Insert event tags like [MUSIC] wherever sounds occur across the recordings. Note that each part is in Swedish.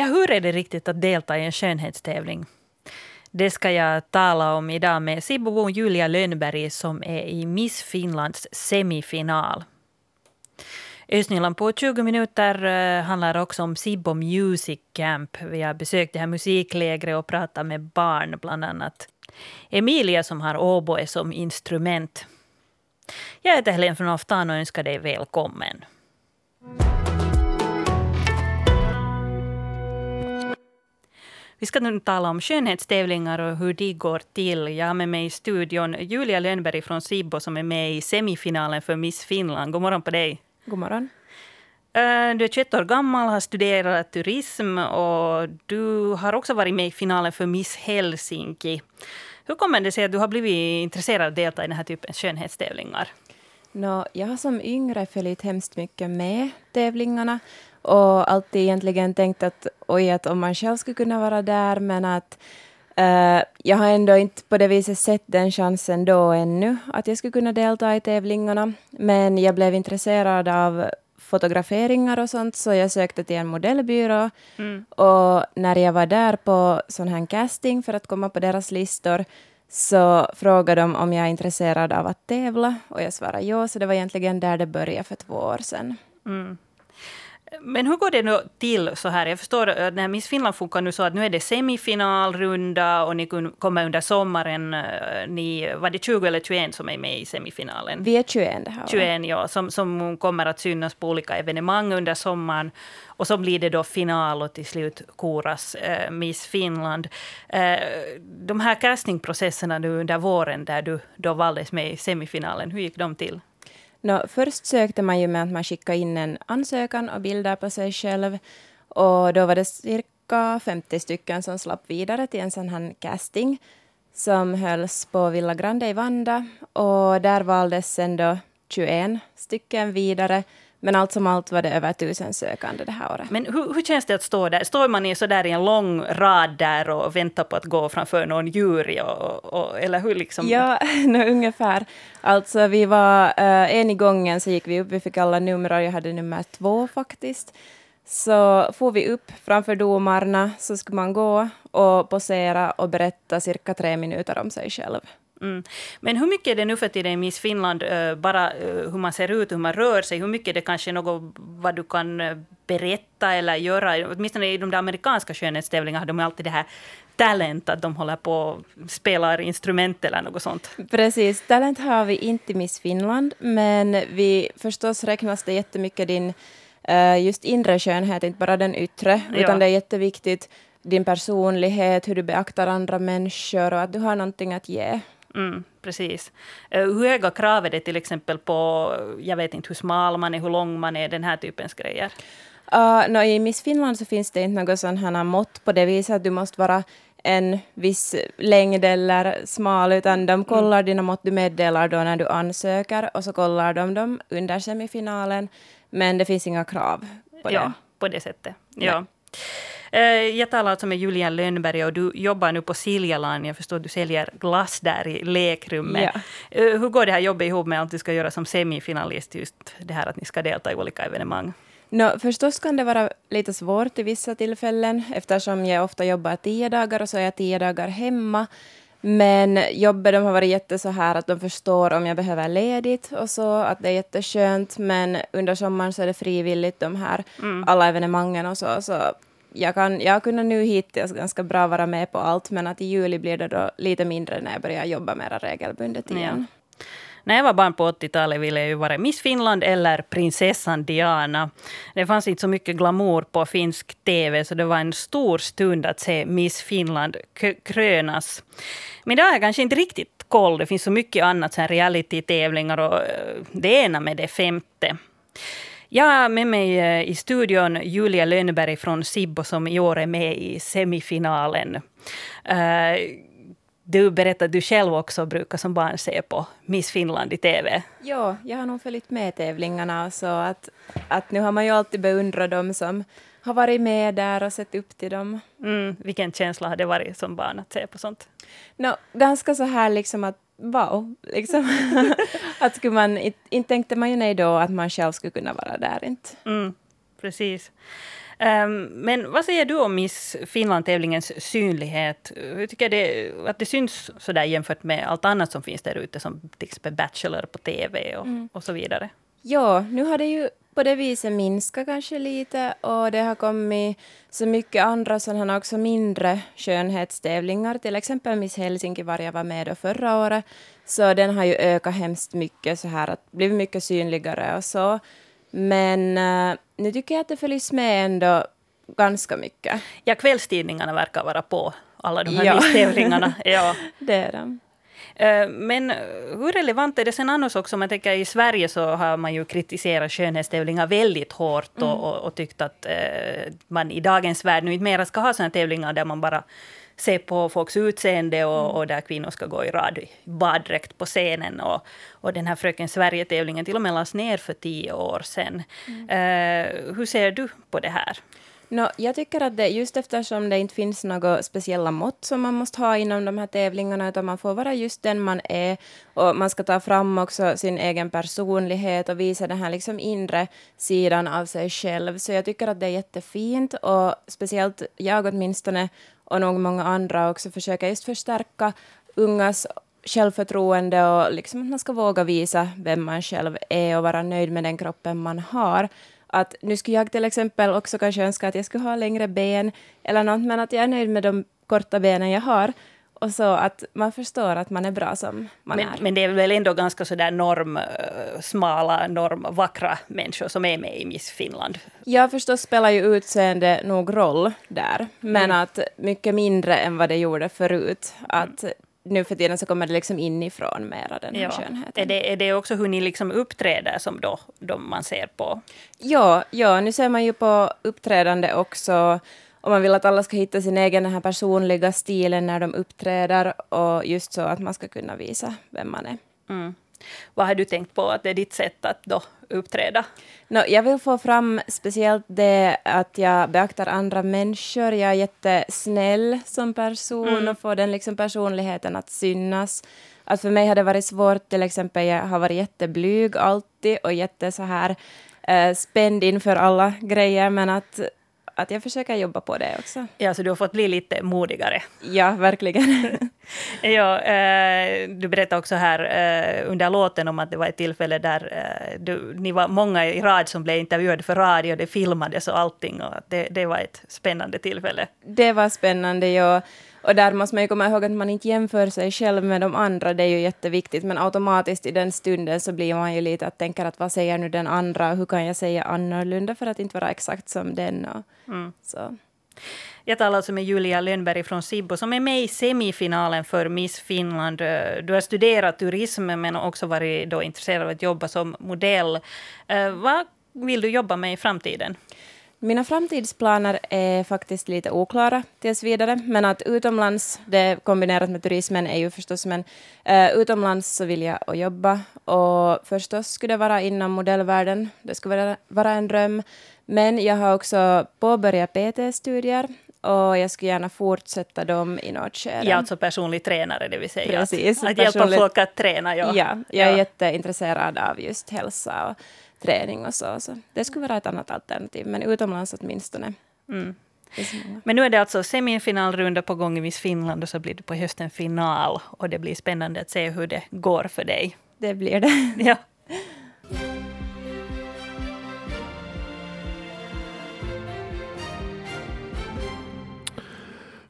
Ja, hur är det riktigt att delta i en skönhetstävling? Det ska jag tala om idag med Sibbobon Julia Lönnberg som är i Miss Finlands semifinal. Östnyland på 20 minuter eh, handlar också om Sibbo Music Camp. Vi har besökt det här musiklägret och pratat med barn, bland annat Emilia som har oboe som instrument. Jag heter Helene von Oftan och önskar dig välkommen. Vi ska nu tala om skönhetstävlingar och hur de går till. Jag har med mig i studion Julia Lönnberg från Sibbo som är med i semifinalen för Miss Finland. God morgon på dig. God morgon. Eh, du är 21 år gammal, har studerat turism och du har också varit med i finalen för Miss Helsinki. Hur kommer det sig att du har blivit intresserad av att delta i den här typen av skönhetstävlingar? No, jag har som yngre följt hemskt mycket med tävlingarna och alltid egentligen tänkt att oj, att om man själv skulle kunna vara där, men att uh, jag har ändå inte på det viset sett den chansen då ännu, att jag skulle kunna delta i tävlingarna. Men jag blev intresserad av fotograferingar och sånt, så jag sökte till en modellbyrå. Mm. Och när jag var där på sån här casting för att komma på deras listor, så frågade de om jag är intresserad av att tävla och jag svarade ja, så det var egentligen där det började för två år sedan. Mm. Men hur går det nu till så här? Jag förstår att när Miss Finland funkar nu så att nu är det semifinalrunda och ni kommer under sommaren. Eh, ni, var det 20 eller 21 som är med i semifinalen? Vi är 21 det här 21, ja. Som, som kommer att synas på olika evenemang under sommaren. Och så blir det då final och till slut koras eh, Miss Finland. Eh, de här castingprocesserna nu under våren där du då valdes med i semifinalen, hur gick de till? No, först sökte man ju med att man skickade in en ansökan och bilder på sig själv. Och då var det cirka 50 stycken som slapp vidare till en sån här casting som hölls på Villa Grande i Vanda. Och där valdes sen då 21 stycken vidare men allt som allt var det över tusen sökande det här året. Men hur, hur känns det att stå där? Står man i, så där i en lång rad där och väntar på att gå framför någon jury? Och, och, eller hur liksom? Ja, [LAUGHS] no, ungefär. Alltså vi var uh, en i gången så gick vi upp, vi fick alla nummer och jag hade nummer två faktiskt. Så får vi upp framför domarna så ska man gå och posera och berätta cirka tre minuter om sig själv. Mm. Men hur mycket är det nu för tiden i Miss Finland, uh, bara uh, hur man ser ut, hur man rör sig, hur mycket är det kanske något vad du kan uh, berätta eller göra? Åtminstone i de där amerikanska skönhetstävlingarna har de alltid det här talent, att de håller på och spelar instrument eller något sånt. Precis, talent har vi inte i Miss Finland, men vi förstås räknas det jättemycket din just inre skönhet, inte bara den yttre, utan ja. det är jätteviktigt din personlighet, hur du beaktar andra människor och att du har någonting att ge. Mm, precis. Uh, hur höga krav är det till exempel på, jag vet inte hur smal man är, hur lång man är, den här typens grejer? Uh, no, I Miss Finland så finns det inte något sådant mått på det viset att du måste vara en viss längd eller smal, utan de mm. kollar mm. dina mått du meddelar då när du ansöker och så kollar de dem under semifinalen. Men det finns inga krav på ja, det. på det sättet. Ja. Eh, jag talar alltså med Julian Lönnberg och du jobbar nu på Siljaland. Jag förstår att du säljer glass där i lekrummet. Ja. Eh, hur går det här jobbet ihop med att du ska göra som semifinalist, just det här att ni ska delta i olika evenemang? No, förstås kan det vara lite svårt i vissa tillfällen eftersom jag ofta jobbar tio dagar och så är jag tio dagar hemma. Men jobbet de har varit jätte så här att de förstår om jag behöver ledigt och så, att det är jätteskönt. Men under sommaren så är det frivilligt de här mm. alla evenemangen och så. Så jag, kan, jag har kunnat nu hittills ganska bra vara med på allt, men att i juli blir det då lite mindre när jag börjar jobba mer regelbundet igen. Ja. När jag var barn på 80-talet ville jag ju vara Miss Finland eller prinsessan Diana. Det fanns inte så mycket glamour på finsk TV, så det var en stor stund att se Miss Finland krönas. Men idag har jag kanske inte riktigt koll. Det finns så mycket annat, reality-tävlingar och eh, det ena med det femte. Jag har med mig eh, i studion Julia Lönnberg från Sibbo som i år är med i semifinalen. Eh, du berättade att du själv också brukar som barn se på Miss Finland i TV. Ja, jag har nog följt med tävlingarna. Så att, att nu har man ju alltid beundrat dem som har varit med där och sett upp till dem. Mm, vilken känsla har det varit som barn att se på sånt? No, ganska så här liksom att wow, liksom. [LAUGHS] att skulle man, inte tänkte man ju nej då att man själv skulle kunna vara där inte. Mm, precis. Um, men vad säger du om Miss Finland-tävlingens synlighet? Hur tycker det, att det syns sådär jämfört med allt annat som finns där ute, som till exempel Bachelor på TV och, mm. och så vidare? Ja, nu har det ju på det viset minskat kanske lite och det har kommit så mycket andra sådana också mindre skönhetstävlingar. Till exempel Miss Helsinki var jag var med då förra året. Så den har ju ökat hemskt mycket så här att blivit mycket synligare och så. Men uh, nu tycker jag att det följs med ändå ganska mycket. Ja, kvällstidningarna verkar vara på alla de här ja. tävlingarna. [LAUGHS] Ja, det är de. Eh, men hur relevant är det sen annars också? Man tänker i Sverige så har man ju kritiserat skönhetstävlingar väldigt hårt och, mm. och, och tyckt att eh, man i dagens värld nu inte mera ska ha sådana tävlingar där man bara ser på folks utseende och, mm. och där kvinnor ska gå i rad baddräkt på scenen. Och, och den här Fröken Sverige-tävlingen till och med lades ner för tio år sedan. Mm. Uh, hur ser du på det här? No, jag tycker att det, just eftersom det inte finns några speciella mått som man måste ha inom de här tävlingarna, utan man får vara just den man är, och man ska ta fram också sin egen personlighet och visa den här liksom inre sidan av sig själv. Så jag tycker att det är jättefint, och speciellt jag åtminstone, och nog många andra också, försöker just förstärka ungas självförtroende och liksom att man ska våga visa vem man själv är och vara nöjd med den kroppen man har att nu skulle jag till exempel också kanske önska att jag skulle ha längre ben eller något, men att jag är nöjd med de korta benen jag har. Och så att man förstår att man är bra som man men, är. Men det är väl ändå ganska sådär norm, uh, smala, normvackra människor som är med i Miss Finland? Ja, förstås spelar ju utseende nog roll där, men mm. att mycket mindre än vad det gjorde förut. Att mm nu för tiden så kommer det liksom inifrån mera, den här ja. skönheten. Är det, är det också hur ni liksom uppträder som då, då man ser på? Ja, ja, nu ser man ju på uppträdande också och man vill att alla ska hitta sin egen den här personliga stilen när de uppträder och just så att man ska kunna visa vem man är. Mm. Vad har du tänkt på att det är ditt sätt att då uppträda? No, jag vill få fram speciellt det att jag beaktar andra människor. Jag är jättesnäll som person mm. och får den liksom personligheten att synas. Att för mig har det varit svårt, till exempel, jag har varit jätteblyg alltid och jätte så här eh, spänd inför alla grejer, men att att jag försöker jobba på det också. Ja, så du har fått bli lite modigare? Ja, verkligen. [LAUGHS] ja, eh, du berättade också här eh, under låten om att det var ett tillfälle där eh, du, ni var många i rad som blev intervjuade för radio, det filmades och allting, och det, det var ett spännande tillfälle. Det var spännande, ja. Och där måste man ju komma ihåg att man inte jämför sig själv med de andra, det är ju jätteviktigt, men automatiskt i den stunden så blir man ju lite att tänka att vad säger nu den andra, hur kan jag säga annorlunda för att inte vara exakt som den. Och, mm. så. Jag talar alltså med Julia Lönnberg från Sibbo som är med i semifinalen för Miss Finland. Du har studerat turism men också varit då intresserad av att jobba som modell. Eh, vad vill du jobba med i framtiden? Mina framtidsplaner är faktiskt lite oklara tills vidare, men att utomlands, det kombinerat med turismen är ju förstås, men uh, utomlands så vill jag och jobba. Och förstås skulle det vara inom modellvärlden, det skulle vara, vara en dröm, men jag har också påbörjat PT-studier och jag skulle gärna fortsätta dem i något skede. Ja, alltså personlig tränare, det vill säga Precis, att, att hjälpa folk att träna. Ja, ja jag är ja. jätteintresserad av just hälsa och träning och så. så. Det skulle vara ett annat alternativ, men utomlands åtminstone. Mm. Men nu är det alltså semifinalrunda på gång i Miss Finland och så blir det på hösten final. Och det blir spännande att se hur det går för dig. Det blir det. Ja. [LAUGHS]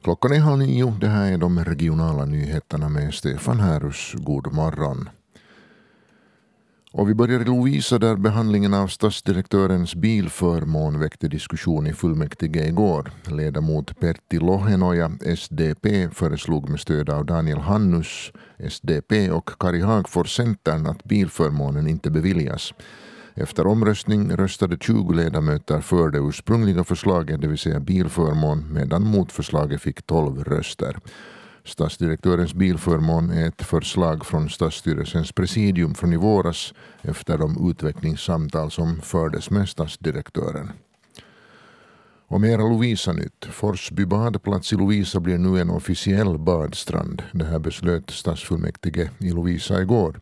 Klockan är halv nio. Det här är de regionala nyheterna med Stefan Härus. God morgon. Och vi börjar i Lovisa där behandlingen av stadsdirektörens bilförmån väckte diskussion i fullmäktige igår. Ledamot Pertti Lohenoja, SDP, föreslog med stöd av Daniel Hannus, SDP och Kari Hagfors, Centern, att bilförmånen inte beviljas. Efter omröstning röstade 20 ledamöter för det ursprungliga förslaget, det vill säga bilförmån, medan motförslaget fick 12 röster. Stadsdirektörens bilförmån är ett förslag från stadsstyrelsens presidium från i våras efter de utvecklingssamtal som fördes med stadsdirektören. Och mera Lovisa-nytt. Forsby badplats i Lovisa blir nu en officiell badstrand. Det här beslöt stadsfullmäktige i Lovisa igår.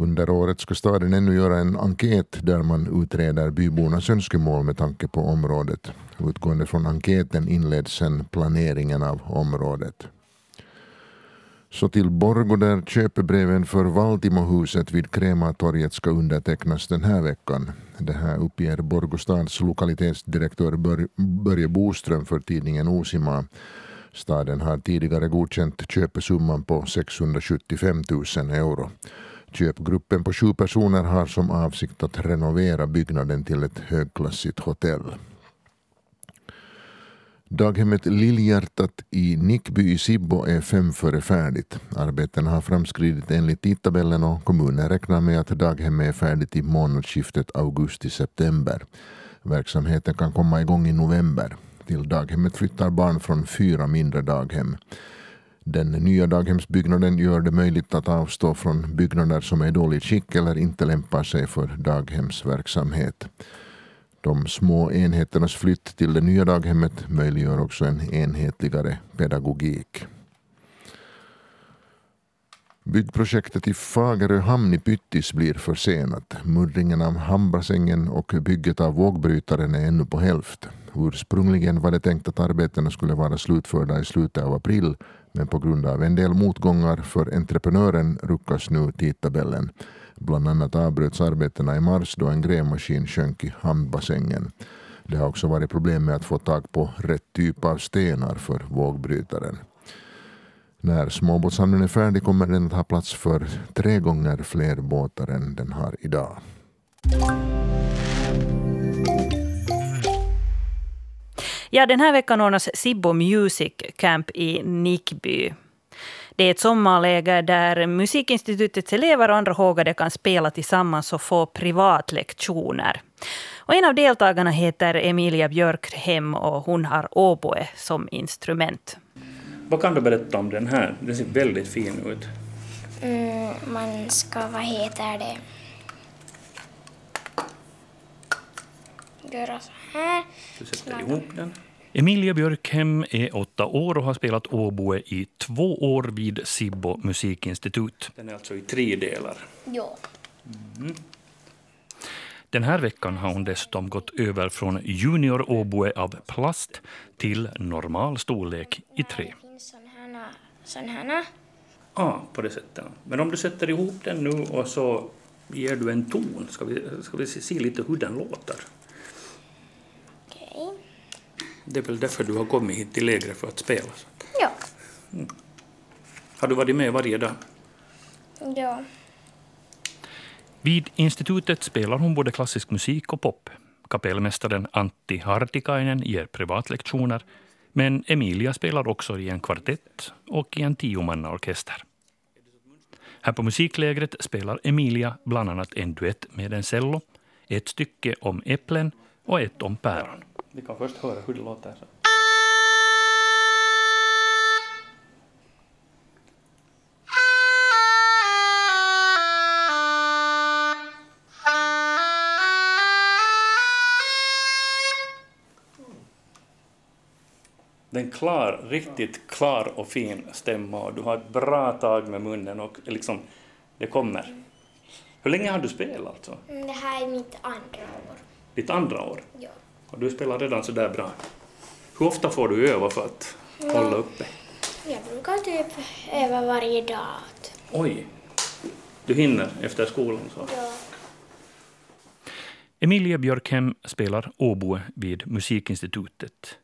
Under året ska staden ännu göra en enkät där man utreder bybornas önskemål med tanke på området. Utgående från enkäten inleds sedan planeringen av området. Så till Borgo där köpebreven för Valtimohuset vid Krematorget ska undertecknas den här veckan. Det här uppger Borgostads lokalitetsdirektör Börje Boström för tidningen Osima. Staden har tidigare godkänt köpesumman på 675 000 euro. Köpgruppen på sju personer har som avsikt att renovera byggnaden till ett högklassigt hotell. Daghemmet Lillhjärtat i Nickby i Sibbo är fem före färdigt. Arbetena har framskridit enligt tidtabellen och kommunen räknar med att daghemmet är färdigt i månadsskiftet augusti-september. Verksamheten kan komma igång i november. Till daghemmet flyttar barn från fyra mindre daghem. Den nya daghemsbyggnaden gör det möjligt att avstå från byggnader som är i dåligt skick eller inte lämpar sig för daghemsverksamhet. De små enheternas flytt till det nya daghemmet möjliggör också en enhetligare pedagogik. Byggprojektet i Fagerö hamn i Pyttis blir försenat. Muddringen av hamnbassängen och bygget av vågbrytaren är ännu på hälft. Ursprungligen var det tänkt att arbetena skulle vara slutförda i slutet av april men på grund av en del motgångar för entreprenören ruckas nu tidtabellen. Bland annat avbröts arbetena i mars då en grävmaskin sjönk i hamnbassängen. Det har också varit problem med att få tag på rätt typ av stenar för vågbrytaren. När småbåtshamnen är färdig kommer den att ha plats för tre gånger fler båtar än den har idag. Ja, den här veckan ordnas Sibbo Music Camp i Nickby. Det är ett sommarläger där Musikinstitutets elever och andra hågade kan spela tillsammans och få privatlektioner. Och en av deltagarna heter Emilia Björkhem och hon har oboe som instrument. Vad kan du berätta om den här? Den ser väldigt fin ut. Mm, man ska, vad heter det, göra så här. Du sätter ihop den. Emilia Björkhem är åtta år och har spelat oboe i två år vid Sibbo musikinstitut. Den är alltså i tre delar. Ja. Mm. Den här veckan har hon dessutom gått över från junior oboe av plast till normal storlek i trä. Finns sådana, sådana. Ah, på det sättet. Men om du sätter ihop den nu och så ger du en ton, ska vi, ska vi se lite hur den låter? Det är väl därför du har kommit hit till lägret för att spela. Ja. Har du varit med varje dag? Ja. Vid institutet spelar hon både klassisk musik och pop. Kapellmästaren Antti Hartikainen ger privatlektioner men Emilia spelar också i en kvartett och i en tiomannaorkester. Här på musiklägret spelar Emilia bland annat en duett med en cello, ett stycke om äpplen och ett om päron. Vi kan först höra hur det låter. Så. Det är en klar, riktigt klar och fin stämma och du har ett bra tag med munnen och liksom, det kommer. Hur länge har du spelat alltså? Mm, Det här är mitt andra år. Ditt andra år? Ja. Du spelar redan så där bra. Hur ofta får du öva för att hålla uppe? Jag brukar typ öva varje dag. Oj! Du hinner efter skolan så. Ja. Emilia Björkhem spelar oboe vid Musikinstitutet.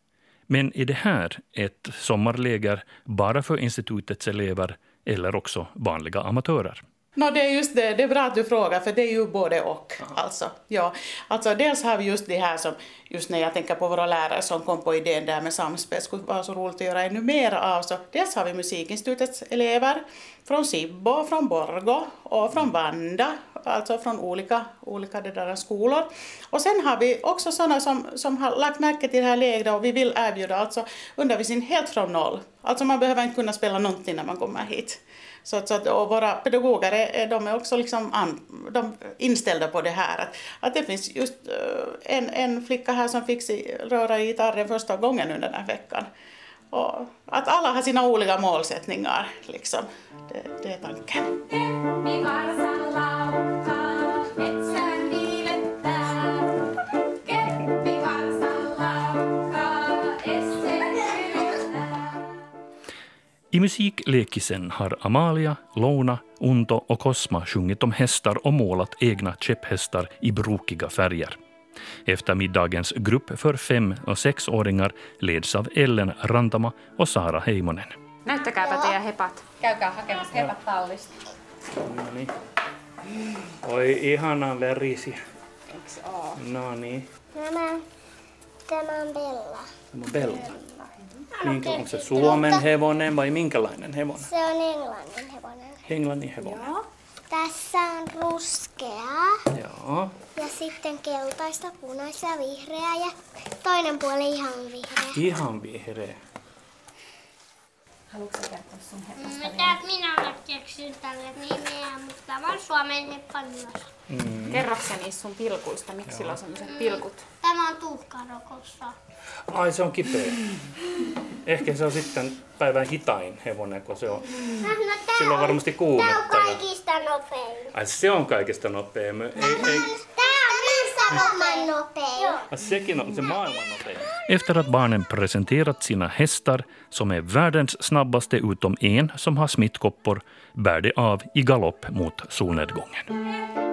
Men är det här ett sommarläger bara för institutets elever eller också vanliga amatörer? No, det är just det, det är bra att du frågar för det är ju både och. Alltså, ja. alltså, dels har vi just det här som, just när jag tänker på våra lärare som kom på idén där med samspel, skulle vara så roligt att göra ännu mer av. Så dels har vi Musikinstitutets elever från Sibbo, från Borgo och från Vanda, alltså från olika, olika det där skolor. Och sen har vi också sådana som, som har lagt märke till det här lägret och vi vill erbjuda alltså undervisning helt från noll. Alltså man behöver inte kunna spela någonting när man kommer hit. Så att, så att, och våra pedagoger är, de är också liksom an, de inställda på det här. Att, att det finns just eh, en, en flicka här som fick röra i gitarren första gången under den här veckan. Och att alla har sina olika målsättningar. Liksom. Det, det är tanken. I musiklekisen har Amalia, Lona, Unto och Cosma sjungit om hästar och målat egna käpphästar i brokiga färger. Eftermiddagens grupp för fem och sexåringar leds av Ellen Rantama och Sara Heimonen. Näyttäkääpä teidän hepat. Käykää hakemassa hepat tallista. No niin. Oi, ihanan värisiä. No niin. Nämä, tämä on Bella. Tämä on Bella. Minkä, onko se Suomen hevonen vai minkälainen hevonen? Se on englannin hevonen. Englannin hevonen. Tässä on ruskeaa Joo. ja sitten keltaista, punaista vihreää ja toinen puoli ihan vihreä. Ihan vihreä. Mitä minä olen keksinyt tälle nimeä, mutta tämä on Suomen heppa myös. Kerroksä niistä sun pilkuista, miksi sillä on sellaiset pilkut? Tämä on tuhkarokossa. Ai se on kipeä. Ehkä se on sitten päivän hitain hevonen, kun se on. No, tää Sillä on varmasti Tämä on kuumetta. Kaikista nopein. Ai se on kaikesta nopein. Ei, ei... Sekin on se maailman nopein. Efter att barnen presenterat sina hästar, som är världens snabbaste utom en som har smittkoppor, bär de av i galopp mot solnedgången.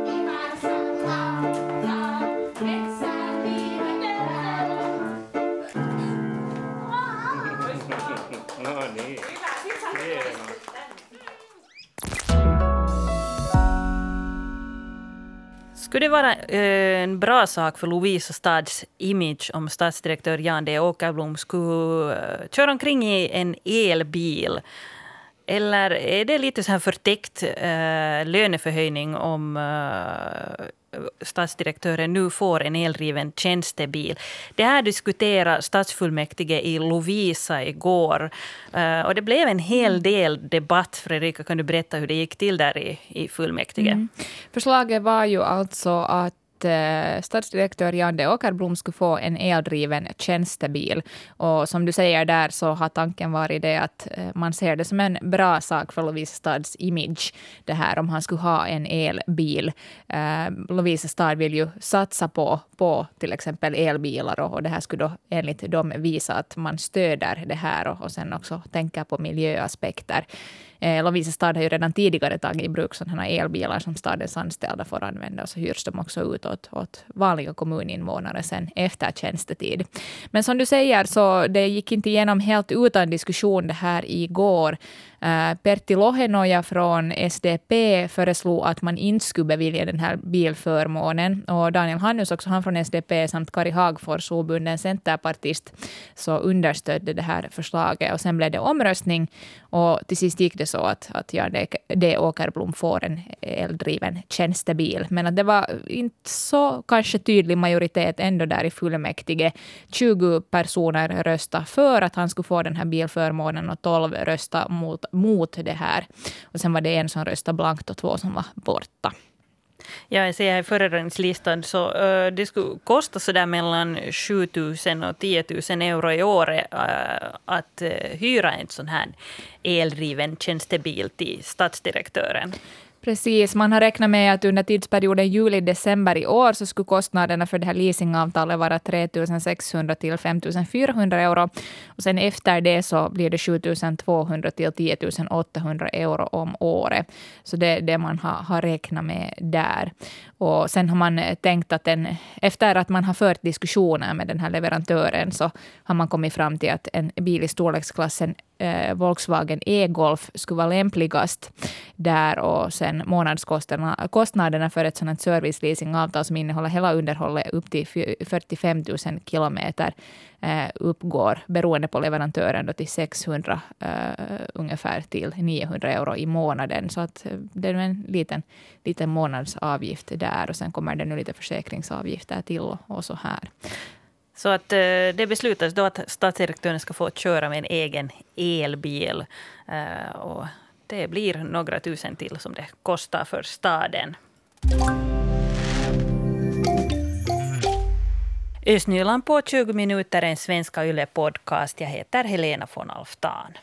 Skulle det vara eh, en bra sak för Lovisa stads image om stadsdirektör Jan D Åkerblom skulle eh, köra omkring i en elbil? Eller är det lite så här förtäckt eh, löneförhöjning om eh, stadsdirektören nu får en eldriven tjänstebil? Det här diskuterade stadsfullmäktige i Lovisa igår. Eh, och det blev en hel del debatt. Fredrika, kan du berätta hur det gick till där i, i fullmäktige? Mm. Förslaget var ju alltså att eh, stadsdirektör Jan de Åkerblom skulle få en eldriven tjänstebil. Och som du säger där så har tanken varit det att eh, man ser det som en bra sak för Lovisa stads image, det här om han skulle ha en elbil. Eh, Lovisa stad vill ju satsa på, på till exempel elbilar och, och det här skulle då enligt dem visa att man stöder det här och, och sen också tänker på miljöaspekter. Eh, Lovisa stad har ju redan tidigare tagit i bruk sådana elbilar som stadens anställda får använda och så hyrs de också ut åt, åt vanliga kommuninvånare sen efter tjänstetid. Men som du säger så det gick inte igenom helt utan diskussion det här igår. Eh, Pertti Lohenoja från SDP föreslog att man inte skulle bevilja den här bilförmånen. Och Daniel Hannus, också han från SDP, samt Kari Hagfors, obunden centerpartist, så understödde det här förslaget. Och sen blev det omröstning och till sist gick det så att, att Jan D. Åkerblom får en eldriven tjänstebil. Men att det var inte så kanske tydlig majoritet ändå där i fullmäktige. 20 personer röstade för att han skulle få den här bilförmånen och 12 röstade mot, mot det här. Och sen var det en som röstade blankt och två som var borta. Ja, jag ser här i föredragningslistan så uh, det skulle kosta sådär mellan 7 000 och 10 000 euro i året uh, att uh, hyra en sån här eldriven tjänstebil till stadsdirektören. Precis, man har räknat med att under tidsperioden juli-december i år så skulle kostnaderna för det här leasingavtalet vara 3 600 till 5 400 euro. Och sen efter det så blir det 7 200 till 10 800 euro om året. Så det är det man har, har räknat med där. Och sen har man tänkt att en, efter att man har fört diskussioner med den här leverantören så har man kommit fram till att en bil i storleksklassen eh, Volkswagen e-Golf skulle vara lämpligast där och sen månadskostnaderna för ett sådant serviceleasingavtal som innehåller hela underhållet upp till 45 000 kilometer eh, uppgår beroende på leverantören då till 600 eh, ungefär till 900 euro i månaden. Så att eh, det är en liten, liten månadsavgift där och sen kommer det nu lite försäkringsavgifter till och, och så här. Så att eh, det beslutades då att stadsdirektören ska få köra med en egen elbil. Eh, och det blir några tusen till som det kostar för staden. Östnyland på 20 minuter, en svenska Yle-podcast. Jag heter Helena von Alftan.